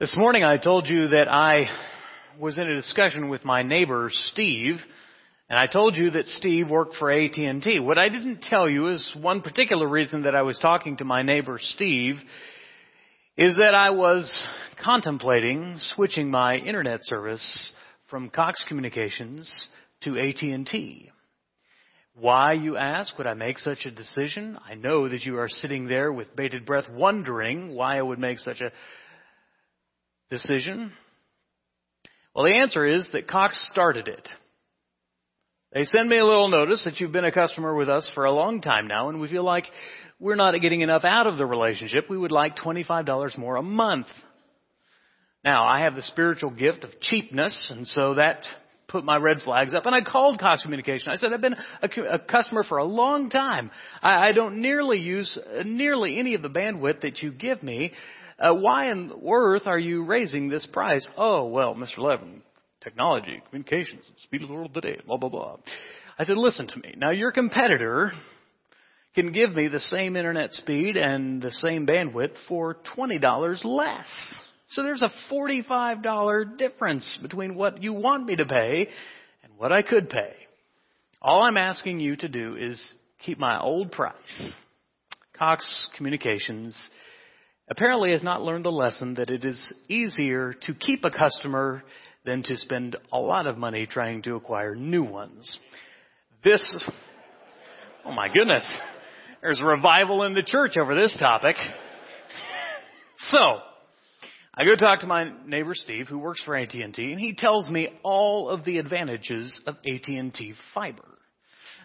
This morning I told you that I was in a discussion with my neighbor Steve, and I told you that Steve worked for AT&T. What I didn't tell you is one particular reason that I was talking to my neighbor Steve is that I was contemplating switching my internet service from Cox Communications to AT&T. Why, you ask, would I make such a decision? I know that you are sitting there with bated breath wondering why I would make such a decision? Well, the answer is that Cox started it. They send me a little notice that you've been a customer with us for a long time now, and we feel like we're not getting enough out of the relationship. We would like $25 more a month. Now, I have the spiritual gift of cheapness, and so that put my red flags up. And I called Cox Communication. I said, I've been a, a customer for a long time. I, I don't nearly use nearly any of the bandwidth that you give me uh, why on earth are you raising this price? Oh, well, Mr. Levin, technology, communications, speed of the world today, blah, blah, blah. I said, listen to me. Now your competitor can give me the same internet speed and the same bandwidth for $20 less. So there's a $45 difference between what you want me to pay and what I could pay. All I'm asking you to do is keep my old price. Cox Communications apparently has not learned the lesson that it is easier to keep a customer than to spend a lot of money trying to acquire new ones. This, oh my goodness, there's revival in the church over this topic. So, I go talk to my neighbor Steve, who works for AT&T, and he tells me all of the advantages of AT&T fiber.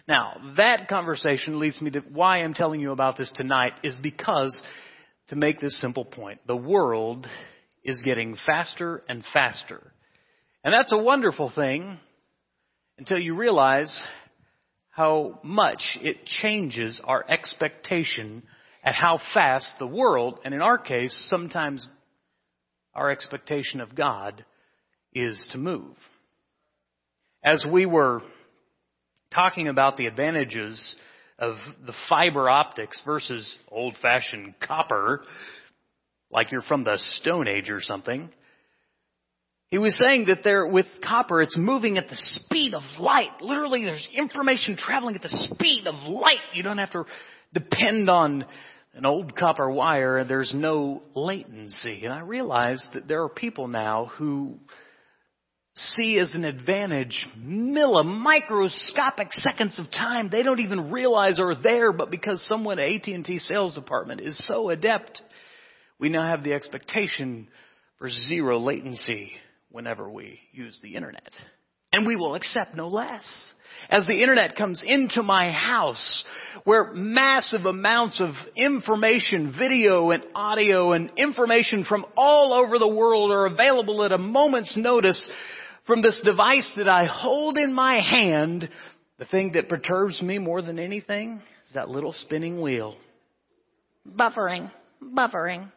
Now, that conversation leads me to why I'm telling you about this tonight is because to make this simple point. The world is getting faster and faster. And that's a wonderful thing until you realize how much it changes our expectation at how fast the world, and in our case, sometimes our expectation of God is to move. As we were talking about the advantages of the fiber optics versus old fashioned copper, like you're from the Stone Age or something. He was saying that there, with copper, it's moving at the speed of light. Literally, there's information traveling at the speed of light. You don't have to depend on an old copper wire. and There's no latency. And I realized that there are people now who see as an advantage millimicroscopic seconds of time they don't even realize are there, but because someone at AT&T sales department is so adept, we now have the expectation for zero latency whenever we use the internet. And we will accept no less. As the internet comes into my house, where massive amounts of information, video and audio and information from all over the world are available at a moment's notice, from this device that I hold in my hand, the thing that perturbs me more than anything is that little spinning wheel. Buffering, buffering.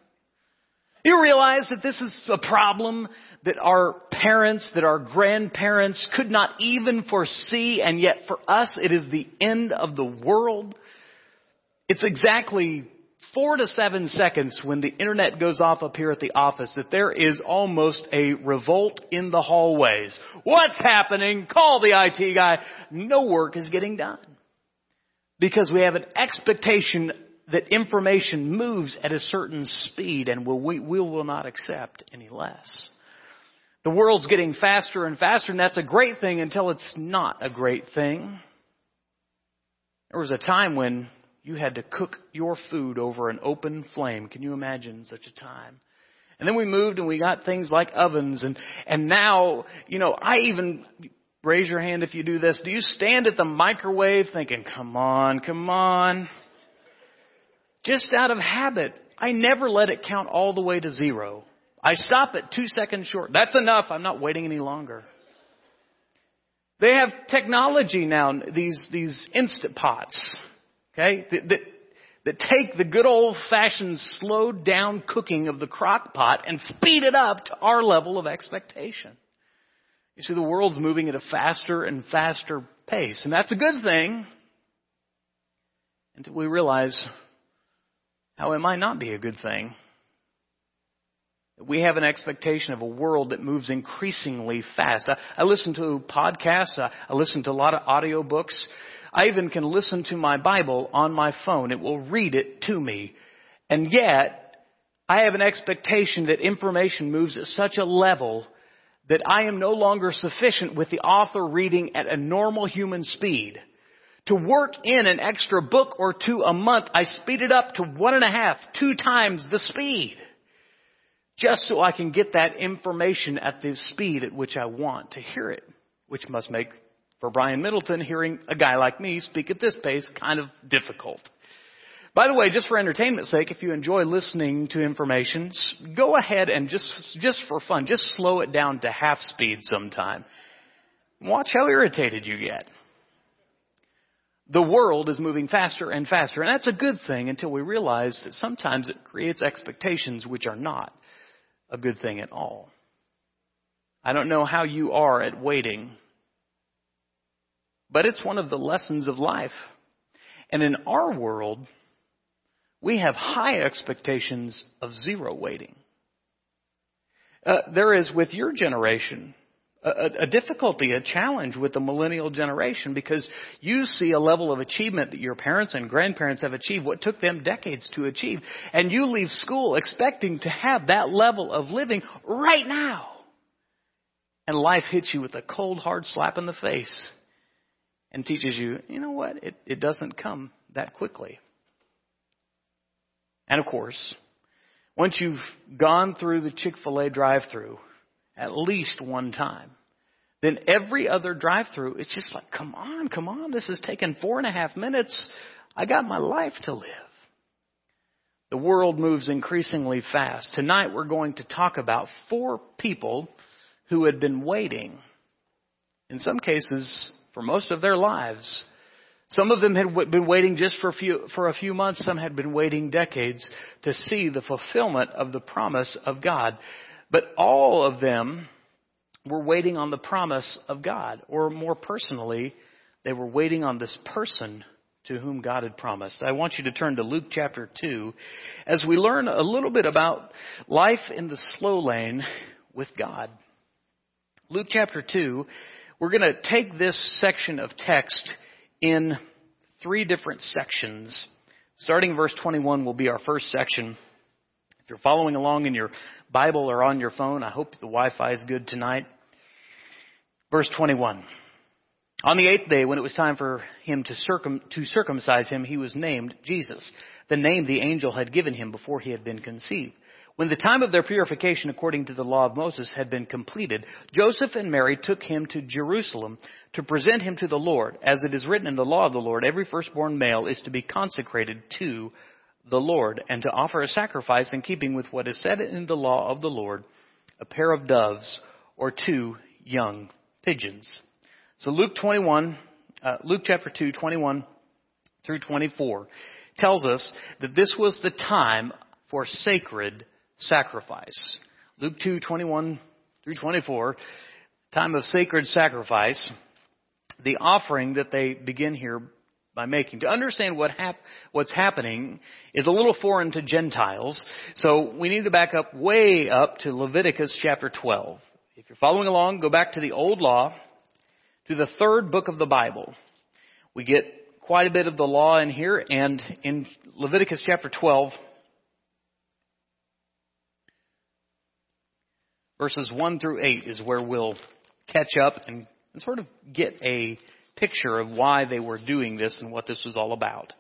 You realize that this is a problem that our parents, that our grandparents could not even foresee, and yet for us it is the end of the world. It's exactly four to seven seconds when the internet goes off up here at the office that there is almost a revolt in the hallways. What's happening? Call the IT guy. No work is getting done. Because we have an expectation that information moves at a certain speed and we, we will not accept any less. The world's getting faster and faster and that's a great thing until it's not a great thing. There was a time when you had to cook your food over an open flame. Can you imagine such a time? And then we moved and we got things like ovens and, and now, you know, I even, raise your hand if you do this. Do you stand at the microwave thinking, come on, come on? Just out of habit, I never let it count all the way to zero. I stop at two seconds short. That's enough. I'm not waiting any longer. They have technology now, these, these instant pots. Okay? That, that, that take the good old fashioned slowed down cooking of the crock pot and speed it up to our level of expectation. You see, the world's moving at a faster and faster pace, and that's a good thing until we realize how it might not be a good thing. We have an expectation of a world that moves increasingly fast. I, I listen to podcasts. I, I listen to a lot of audiobooks. I even can listen to my Bible on my phone. It will read it to me. And yet, I have an expectation that information moves at such a level that I am no longer sufficient with the author reading at a normal human speed. To work in an extra book or two a month, I speed it up to one and a half, two times the speed. Just so I can get that information at the speed at which I want to hear it. Which must make, for Brian Middleton, hearing a guy like me speak at this pace kind of difficult. By the way, just for entertainment's sake, if you enjoy listening to information, go ahead and just, just for fun, just slow it down to half speed sometime. Watch how irritated you get. The world is moving faster and faster, and that's a good thing until we realize that sometimes it creates expectations which are not a good thing at all. I don't know how you are at waiting, but it's one of the lessons of life. And in our world, we have high expectations of zero waiting. Uh, there is with your generation a, a, difficulty, a challenge with the millennial generation because you see a level of achievement that your parents and grandparents have achieved, what took them decades to achieve, and you leave school expecting to have that level of living right now. And life hits you with a cold, hard slap in the face and teaches you, you know what, it, it doesn't come that quickly. And of course, once you've gone through the Chick-fil-A drive-through at least one time, then every other drive-through, it's just like, come on, come on, this has taken four and a half minutes. I got my life to live. The world moves increasingly fast. Tonight we're going to talk about four people who had been waiting, in some cases, for most of their lives, some of them had been waiting just for a few, for a few months. Some had been waiting decades to see the fulfillment of the promise of God. But all of them were waiting on the promise of God. Or more personally, they were waiting on this person to whom God had promised. I want you to turn to Luke chapter 2 as we learn a little bit about life in the slow lane with God. Luke chapter 2, we're going to take this section of text in three different sections. Starting verse 21 will be our first section. If you're following along in your Bible or on your phone, I hope the Wi-Fi is good tonight. Verse 21. On the eighth day, when it was time for him to, circum, to circumcise him, he was named Jesus, the name the angel had given him before he had been conceived. When the time of their purification according to the law of Moses had been completed, Joseph and Mary took him to Jerusalem to present him to the Lord. As it is written in the law of the Lord, every firstborn male is to be consecrated to the Lord and to offer a sacrifice in keeping with what is said in the law of the Lord, a pair of doves or two young pigeons. So Luke 21, uh, Luke chapter 2, 21 through 24 tells us that this was the time for sacred sacrifice. Luke 2, 21 through 24, time of sacred sacrifice, the offering that they begin here by making. To understand what hap- what's happening is a little foreign to Gentiles, so we need to back up way up to Leviticus chapter 12. If you're following along, go back to the Old Law, to the third book of the Bible. We get quite a bit of the law in here, and in Leviticus chapter 12, verses 1 through 8 is where we'll catch up and, and sort of get a picture of why they were doing this and what this was all about.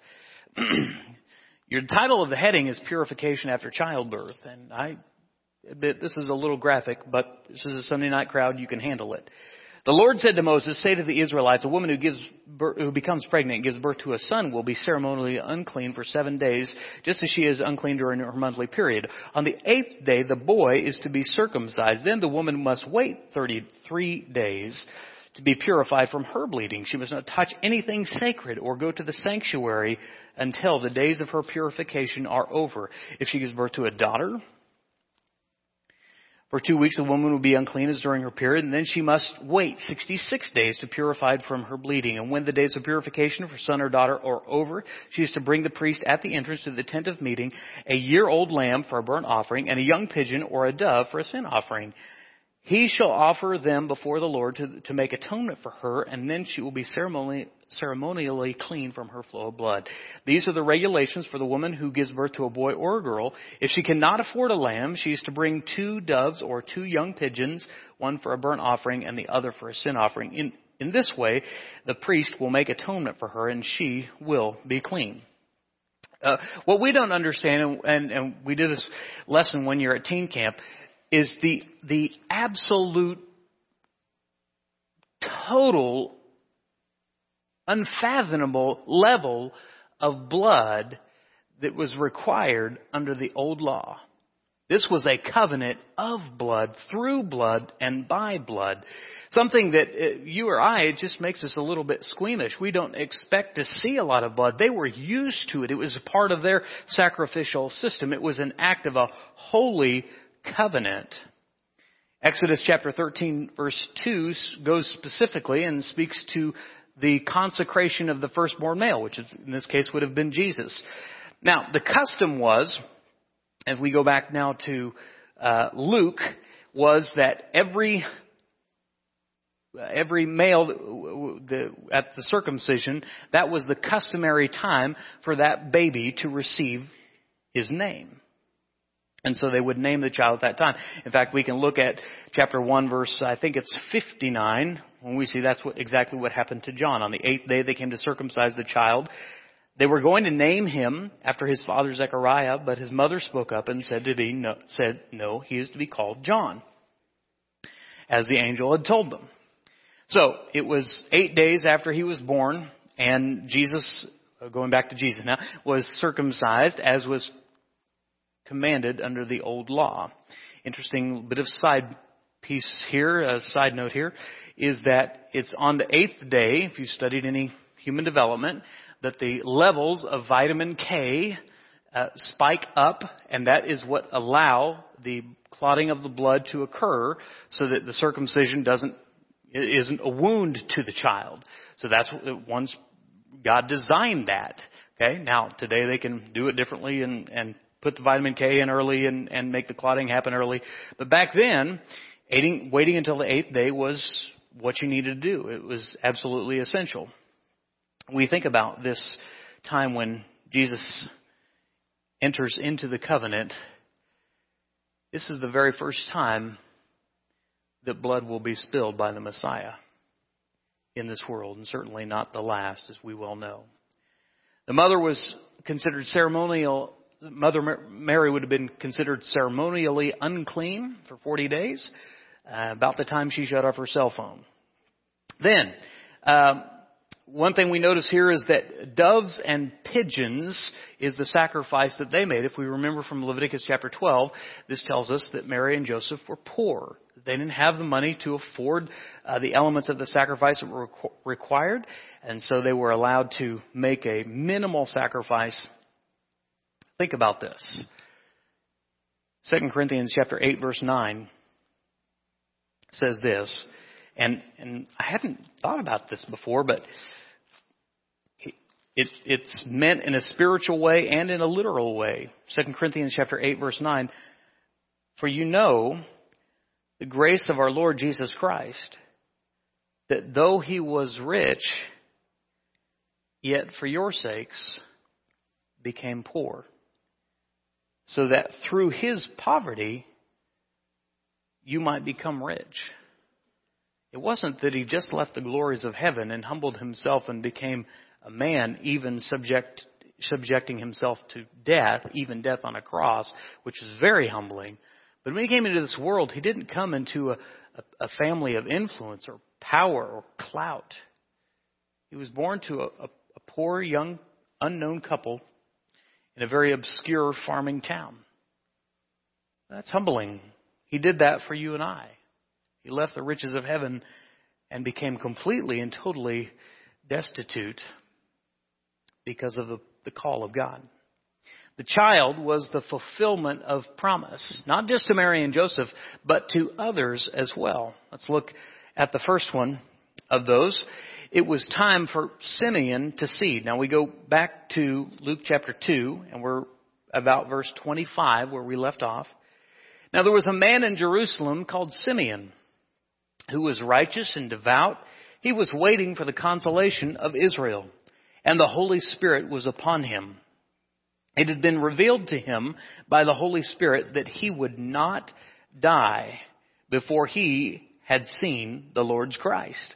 Your title of the heading is Purification After Childbirth, and I admit this is a little graphic, but this is a Sunday night crowd, you can handle it. The Lord said to Moses, say to the Israelites, a woman who gives birth, who becomes pregnant and gives birth to a son will be ceremonially unclean for seven days, just as she is unclean during her monthly period. On the eighth day, the boy is to be circumcised. Then the woman must wait 33 days to be purified from her bleeding. She must not touch anything sacred or go to the sanctuary until the days of her purification are over. If she gives birth to a daughter, For two weeks, a woman will be unclean as during her period, and then she must wait 66 days to purify from her bleeding. And when the days of purification for son or daughter are over, she is to bring the priest at the entrance to the tent of meeting a year-old lamb for a burnt offering, and a young pigeon or a dove for a sin offering. He shall offer them before the Lord to, to make atonement for her, and then she will be ceremonially, ceremonially clean from her flow of blood. These are the regulations for the woman who gives birth to a boy or a girl. If she cannot afford a lamb, she is to bring two doves or two young pigeons, one for a burnt offering and the other for a sin offering. In, in this way, the priest will make atonement for her, and she will be clean. Uh, what we don't understand, and, and, and we did this lesson when you're at teen camp, is the, the absolute, total, unfathomable level of blood that was required under the old law. This was a covenant of blood, through blood, and by blood. Something that uh, you or I, it just makes us a little bit squeamish. We don't expect to see a lot of blood. They were used to it. It was a part of their sacrificial system. It was an act of a holy covenant. Exodus chapter 13 verse 2 goes specifically and speaks to the consecration of the firstborn male, which in this case would have been Jesus. Now, the custom was, if we go back now to uh, Luke, was that every every male the, at the circumcision, that was the customary time for that baby to receive his name. And so they would name the child at that time. In fact, we can look at chapter 1 verse, I think it's 59, when we see that's what, exactly what happened to John. On the eighth day they came to circumcise the child. They were going to name him after his father Zechariah, but his mother spoke up and said to be, no, said, no, he is to be called John. As the angel had told them. So, it was eight days after he was born, and Jesus, going back to Jesus now, was circumcised, as was commanded under the old law. Interesting bit of side piece here, a side note here, is that it's on the eighth day, if you studied any human development, that the levels of vitamin K uh, spike up, and that is what allow the clotting of the blood to occur, so that the circumcision doesn't isn't a wound to the child. So that's once God designed that. Okay, now today they can do it differently and and put the vitamin K in early and, and make the clotting happen early. But back then, waiting until the eighth day was what you needed to do. It was absolutely essential. We think about this time when Jesus enters into the covenant. This is the very first time that blood will be spilled by the Messiah in this world, and certainly not the last, as we well know. The mother was considered ceremonial Mother Mary would have been considered ceremonially unclean for 40 days, uh, about the time she shut off her cell phone. Then, um, one thing we notice here is that doves and pigeons is the sacrifice that they made. If we remember from Leviticus chapter 12, this tells us that Mary and Joseph were poor. They didn't have the money to afford uh, the elements of the sacrifice that were required, and so they were allowed to make a minimal sacrifice Think about this. 2 Corinthians chapter 8 verse 9 says this, and, and I hadn't thought about this before, but it, it's meant in a spiritual way and in a literal way. 2 Corinthians chapter 8 verse 9, for you know the grace of our Lord Jesus Christ, that though he was rich, yet for your sakes became poor so that through his poverty, you might become rich. It wasn't that he just left the glories of heaven and humbled himself and became a man, even subject, subjecting himself to death, even death on a cross, which is very humbling. But when he came into this world, he didn't come into a, a, a family of influence or power or clout. He was born to a, a, a poor, young, unknown couple in a very obscure farming town. That's humbling. He did that for you and I. He left the riches of heaven and became completely and totally destitute because of the, the call of God. The child was the fulfillment of promise, not just to Mary and Joseph, but to others as well. Let's look at the first one of those. It was time for Simeon to seed. Now we go back to Luke chapter 2, and we're about verse 25 where we left off. Now there was a man in Jerusalem called Simeon who was righteous and devout. He was waiting for the consolation of Israel, and the Holy Spirit was upon him. It had been revealed to him by the Holy Spirit that he would not die before he had seen the Lord's Christ.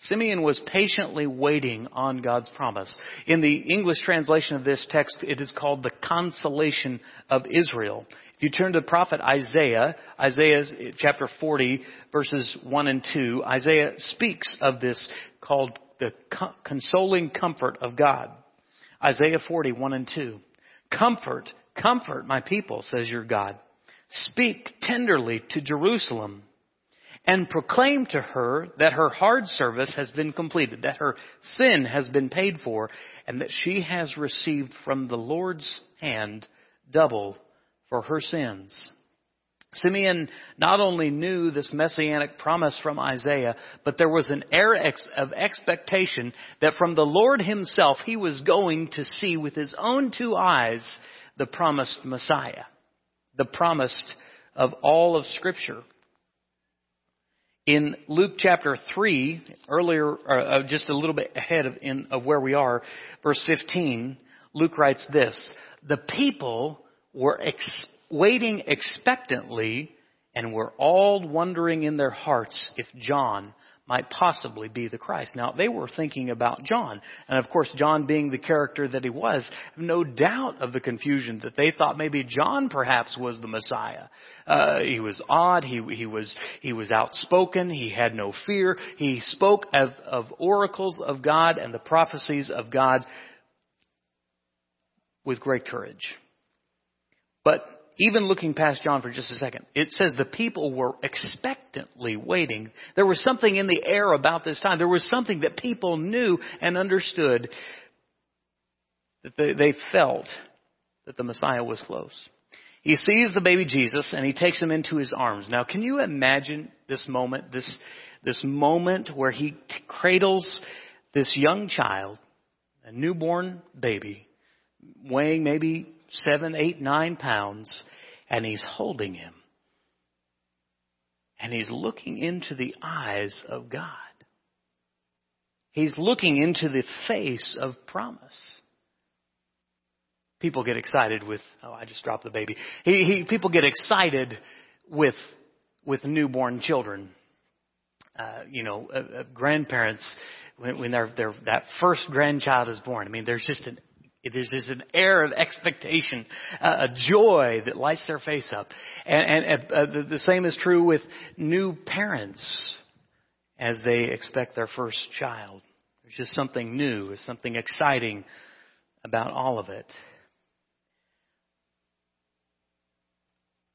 Simeon was patiently waiting on God's promise. In the English translation of this text, it is called the consolation of Israel. If you turn to the prophet Isaiah, Isaiah chapter 40 verses 1 and 2, Isaiah speaks of this called the consoling comfort of God. Isaiah 40, 1 and 2. Comfort, comfort my people, says your God. Speak tenderly to Jerusalem and proclaim to her that her hard service has been completed, that her sin has been paid for, and that she has received from the Lord's hand double for her sins. Simeon not only knew this messianic promise from Isaiah, but there was an air of expectation that from the Lord himself he was going to see with his own two eyes the promised Messiah, the promised of all of Scripture. In Luke chapter 3, earlier, uh, just a little bit ahead of, in, of where we are, verse 15, Luke writes this, the people were ex- waiting expectantly and were all wondering in their hearts if John might possibly be the Christ. Now, they were thinking about John. And of course, John being the character that he was, no doubt of the confusion that they thought maybe John perhaps was the Messiah. Uh, he was odd. He, he was, he was outspoken. He had no fear. He spoke of, of oracles of God and the prophecies of God with great courage. But even looking past John for just a second, it says the people were expectantly waiting. There was something in the air about this time. There was something that people knew and understood that they, they felt that the Messiah was close. He sees the baby Jesus and he takes him into his arms. Now, can you imagine this moment, this, this moment where he t- cradles this young child, a newborn baby, weighing maybe seven, eight, nine pounds, and he's holding him. And he's looking into the eyes of God. He's looking into the face of promise. People get excited with, oh, I just dropped the baby. He, he, people get excited with, with newborn children. Uh, you know, uh, uh, grandparents, when, when their, their, that first grandchild is born, I mean, there's just an there's, there's an air of expectation, uh, a joy that lights their face up. And, and uh, the, the same is true with new parents as they expect their first child. There's just something new, something exciting about all of it.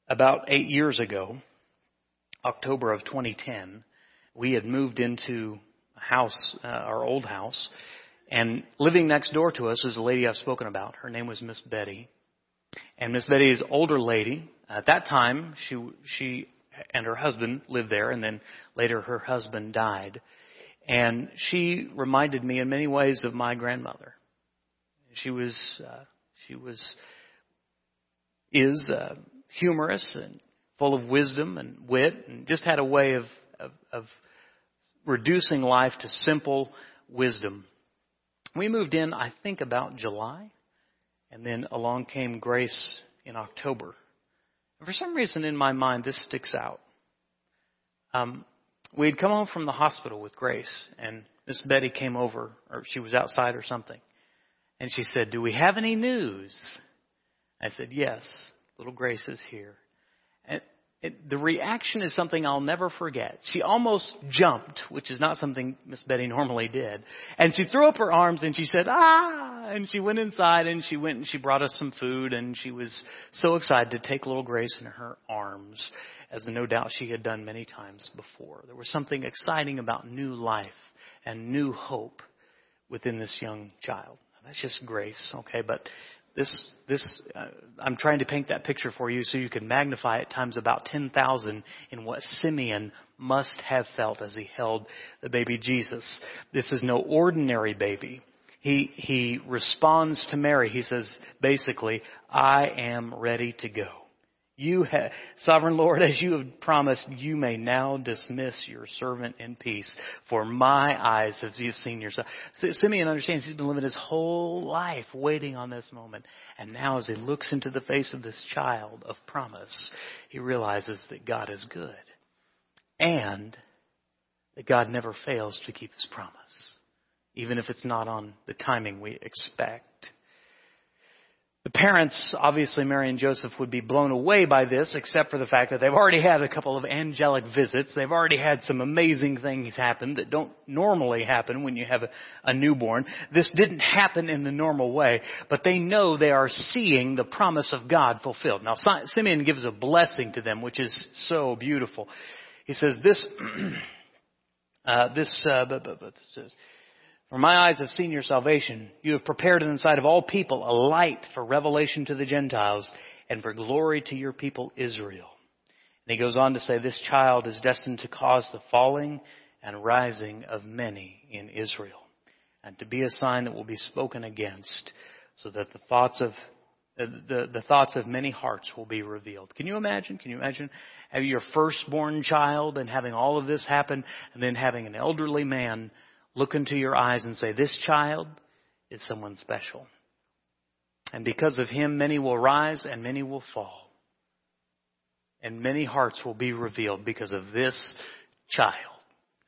About eight years ago, October of 2010, we had moved into a house, uh, our old house, and living next door to us is a lady I've spoken about. Her name was Miss Betty. And Miss Betty is older lady. At that time, she, she and her husband lived there, and then later her husband died. And she reminded me in many ways of my grandmother. She was, uh, she was, is, uh, humorous and full of wisdom and wit, and just had a way of, of, of reducing life to simple wisdom. We moved in, I think, about July, and then along came Grace in October. And for some reason in my mind, this sticks out. Um, we had come home from the hospital with Grace, and Miss Betty came over, or she was outside or something, and she said, "Do we have any news?" I said, "Yes, little Grace is here." And the reaction is something I'll never forget. She almost jumped, which is not something Miss Betty normally did, and she threw up her arms and she said, "Ah!" And she went inside and she went and she brought us some food, and she was so excited to take little Grace in her arms as no doubt she had done many times before. There was something exciting about new life and new hope within this young child. That's just grace, okay? But this, this, uh, I'm trying to paint that picture for you so you can magnify it times about 10,000 in what Simeon must have felt as he held the baby Jesus. This is no ordinary baby. He, he responds to Mary. He says, basically, I am ready to go. You have, sovereign Lord, as you have promised, you may now dismiss your servant in peace. For my eyes, as you've seen yourself. Simeon understands he's been living his whole life waiting on this moment. And now as he looks into the face of this child of promise, he realizes that God is good. And that God never fails to keep his promise. Even if it's not on the timing we expect. The parents, obviously Mary and Joseph, would be blown away by this, except for the fact that they've already had a couple of angelic visits. They've already had some amazing things happen that don't normally happen when you have a, a newborn. This didn't happen in the normal way, but they know they are seeing the promise of God fulfilled. Now, Simeon gives a blessing to them, which is so beautiful. He says, this, uh, this, uh, for my eyes have seen your salvation. You have prepared in the sight of all people a light for revelation to the Gentiles and for glory to your people Israel. And he goes on to say, this child is destined to cause the falling and rising of many in Israel and to be a sign that will be spoken against so that the thoughts of uh, the, the thoughts of many hearts will be revealed. Can you imagine? Can you imagine having your firstborn child and having all of this happen and then having an elderly man look into your eyes and say, This child is someone special. And because of him, many will rise and many will fall. And many hearts will be revealed because of this child.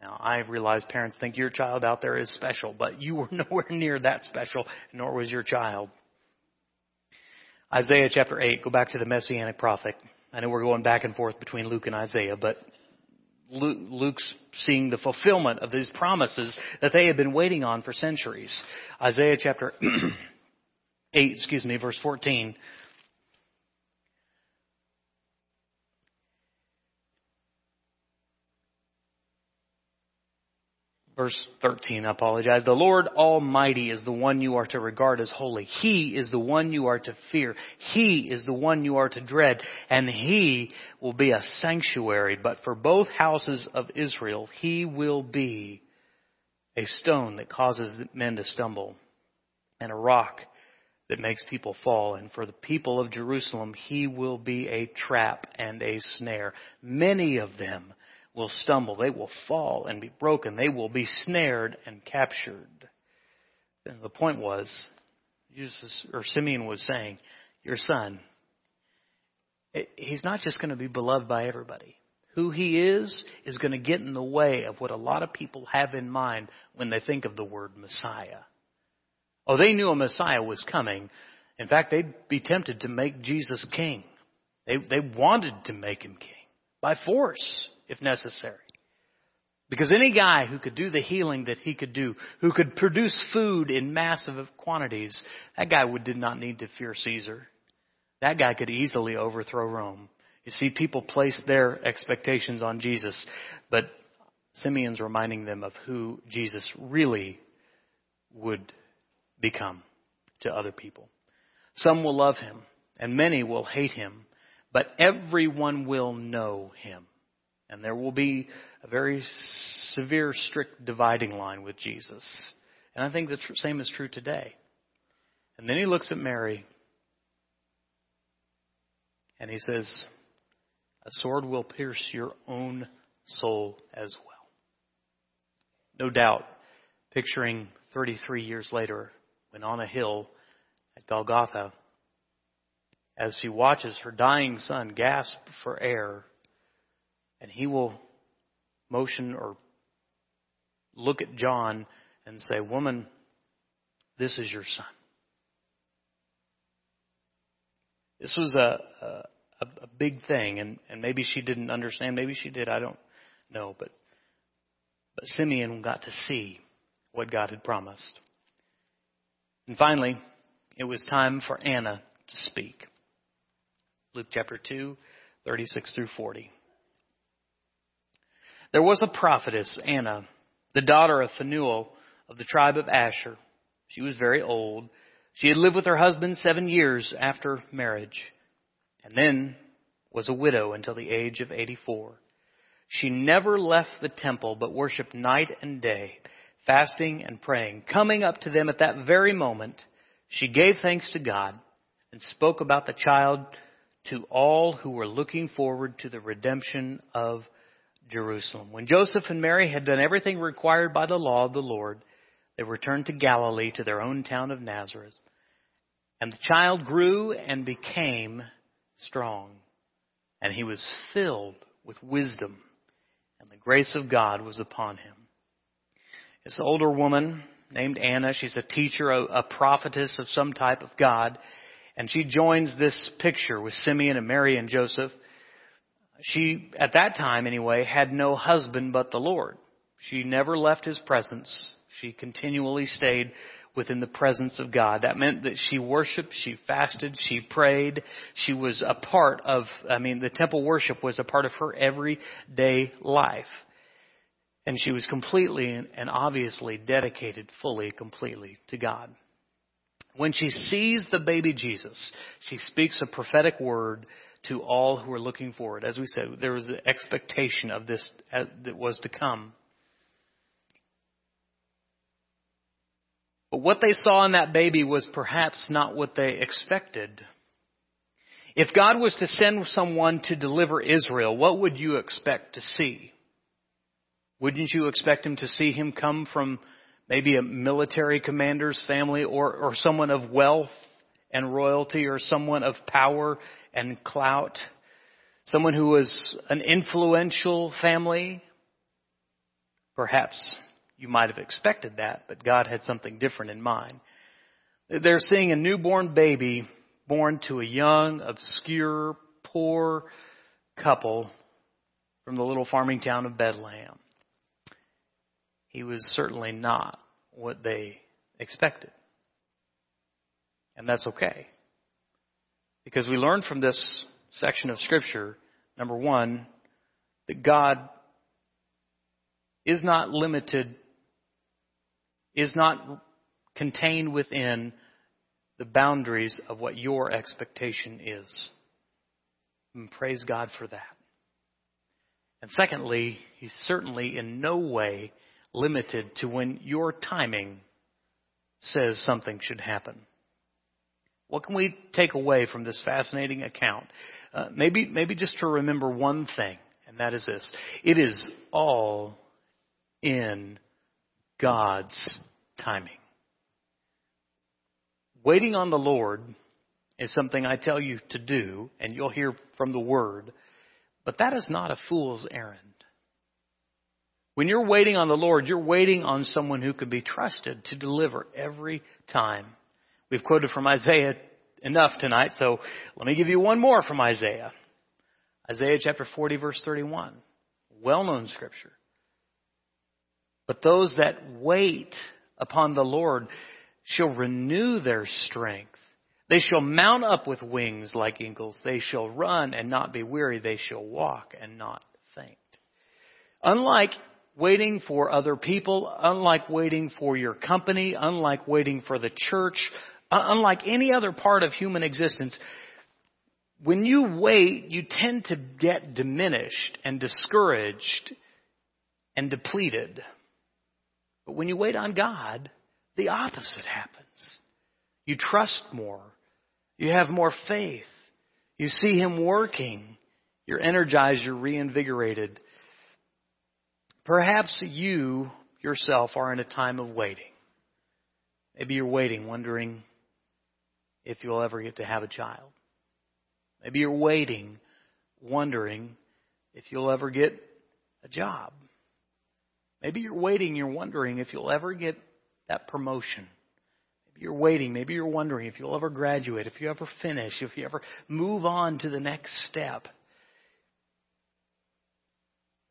Now, I realize parents think your child out there is special, but you were nowhere near that special, nor was your child. Isaiah chapter 8, go back to the Messianic prophet. I know we're going back and forth between Luke and Isaiah, but Luke's seeing the fulfillment of these promises that they had been waiting on for centuries. Isaiah chapter 8, excuse me, verse 14 Verse 13, I apologize. The Lord Almighty is the one you are to regard as holy. He is the one you are to fear. He is the one you are to dread. And He will be a sanctuary. But for both houses of Israel, He will be a stone that causes men to stumble and a rock that makes people fall. And for the people of Jerusalem, He will be a trap and a snare. Many of them will stumble. They will fall and be broken. They will be snared and captured. And the point was, Jesus, or Simeon was saying, your son, he's not just going to be beloved by everybody. Who he is is going to get in the way of what a lot of people have in mind when they think of the word Messiah. Oh, they knew a Messiah was coming. In fact, they'd be tempted to make Jesus king. They, they wanted to make him king by force if necessary. Because any guy who could do the healing that he could do, who could produce food in massive quantities, that guy would, did not need to fear Caesar. That guy could easily overthrow Rome. You see, people place their expectations on Jesus, but Simeon's reminding them of who Jesus really would become to other people. Some will love him, and many will hate him, but everyone will know him. And there will be a very severe, strict dividing line with Jesus. And I think the tr- same is true today. And then he looks at Mary And he says, a sword will pierce your own soul as well. No doubt, picturing 33 years later, when on a hill at Golgotha, as she watches her dying son gasp for air, and he will motion or look at John and say, Woman, this is your son. This was a, a, a big thing, and, and maybe she didn't understand. Maybe she did. I don't know. But, but Simeon got to see what God had promised. And finally, it was time for Anna to speak. Luke chapter 2, 36 through 40. There was a prophetess, Anna, the daughter of Phanuel of the tribe of Asher. She was very old. She had lived with her husband seven years after marriage, and then was a widow until the age of 84. She never left the temple, but worshiped night and day, fasting and praying. Coming up to them at that very moment, she gave thanks to God and spoke about the child to all who were looking forward to the redemption of Jerusalem. When Joseph and Mary had done everything required by the law of the Lord, they returned to Galilee to their own town of Nazareth. And the child grew and became strong, and he was filled with wisdom, and the grace of God was upon him. This older woman named Anna, she's a teacher, a, a prophetess of some type of God, and she joins this picture with Simeon and Mary and Joseph. She, at that time anyway, had no husband but the Lord. She never left his presence. She continually stayed within the presence of God. That meant that she worshiped, she fasted, she prayed. She was a part of, I mean, the temple worship was a part of her everyday life. And she was completely and obviously dedicated fully, completely to God. When she sees the baby Jesus, she speaks a prophetic word to all who are looking forward. As we said, there was an expectation of this that was to come. But what they saw in that baby was perhaps not what they expected. If God was to send someone to deliver Israel, what would you expect to see? Wouldn't you expect him to see him come from maybe a military commander's family or, or someone of wealth and royalty or someone of power and clout? Someone who was an influential family? Perhaps you might have expected that, but God had something different in mind. They're seeing a newborn baby born to a young, obscure, poor couple from the little farming town of Bethlehem. He was certainly not what they expected. And that's okay. Because we learn from this section of Scripture, number one, that God is not limited is not contained within the boundaries of what your expectation is. And praise God for that. And secondly, He's certainly in no way limited to when your timing says something should happen. What can we take away from this fascinating account? Uh, maybe, maybe just to remember one thing, and that is this. It is all in God's timing. Waiting on the Lord is something I tell you to do, and you'll hear from the Word, but that is not a fool's errand. When you're waiting on the Lord, you're waiting on someone who can be trusted to deliver every time. We've quoted from Isaiah enough tonight, so let me give you one more from Isaiah. Isaiah chapter 40 verse 31. Well known scripture. But those that wait upon the Lord shall renew their strength. They shall mount up with wings like eagles. They shall run and not be weary. They shall walk and not faint. Unlike waiting for other people, unlike waiting for your company, unlike waiting for the church, Uh, unlike any other part of human existence, when you wait, you tend to get diminished and discouraged and depleted. But when you wait on God, the opposite happens. You trust more. You have more faith. You see Him working. You're energized, you're reinvigorated. Perhaps you yourself are in a time of waiting. Maybe you're waiting, wondering if you'll ever get to have a child. Maybe you're waiting, wondering if you'll ever get a job. Maybe you're waiting, you're wondering if you'll ever get that promotion. Maybe you're waiting, maybe you're wondering if you'll ever graduate, if you ever finish, if you ever move on to the next step.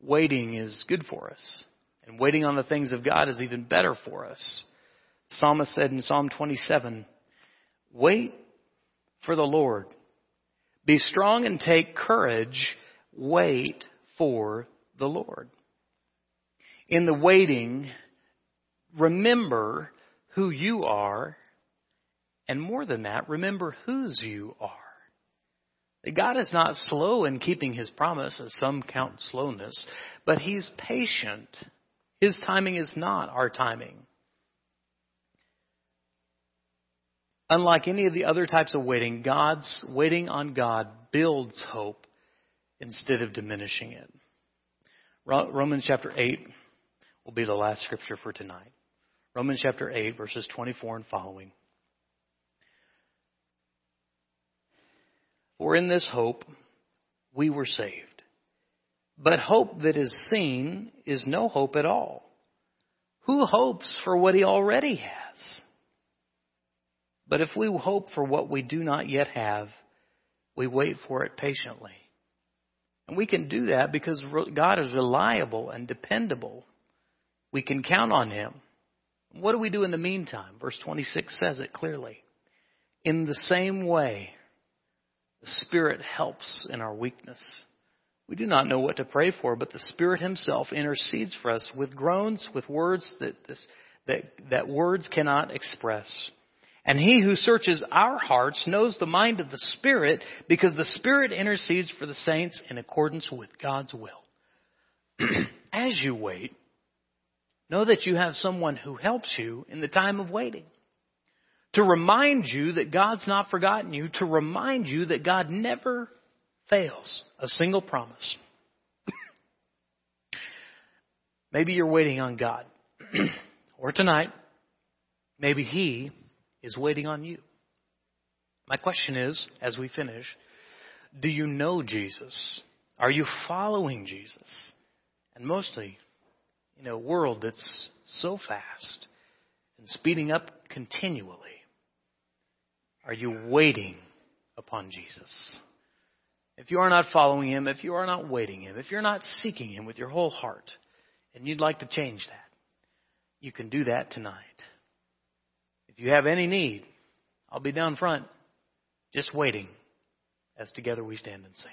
Waiting is good for us. And waiting on the things of God is even better for us. The psalmist said in Psalm 27, Wait for the Lord. Be strong and take courage. Wait for the Lord. In the waiting, remember who you are, and more than that, remember whose you are. God is not slow in keeping his promise, as some count slowness, but he's patient. His timing is not our timing. Unlike any of the other types of waiting, God's waiting on God builds hope instead of diminishing it. Romans chapter 8 will be the last scripture for tonight. Romans chapter 8, verses 24 and following. For in this hope we were saved. But hope that is seen is no hope at all. Who hopes for what he already has? But if we hope for what we do not yet have, we wait for it patiently. And we can do that because God is reliable and dependable. We can count on Him. What do we do in the meantime? Verse 26 says it clearly. In the same way, the Spirit helps in our weakness. We do not know what to pray for, but the Spirit Himself intercedes for us with groans, with words that, this, that, that words cannot express. And He who searches our hearts knows the mind of the Spirit because the Spirit intercedes for the saints in accordance with God's will. As you wait, know that you have someone who helps you in the time of waiting to remind you that God's not forgotten you, to remind you that God never fails a single promise. maybe you're waiting on God. or tonight, maybe He is waiting on you. My question is, as we finish, do you know Jesus? Are you following Jesus? And mostly, in a world that's so fast and speeding up continually, are you waiting upon Jesus? If you are not following Him, if you are not waiting Him, if you're not seeking Him with your whole heart, and you'd like to change that, you can do that tonight. If you have any need, I'll be down front, just waiting as together we stand and sing.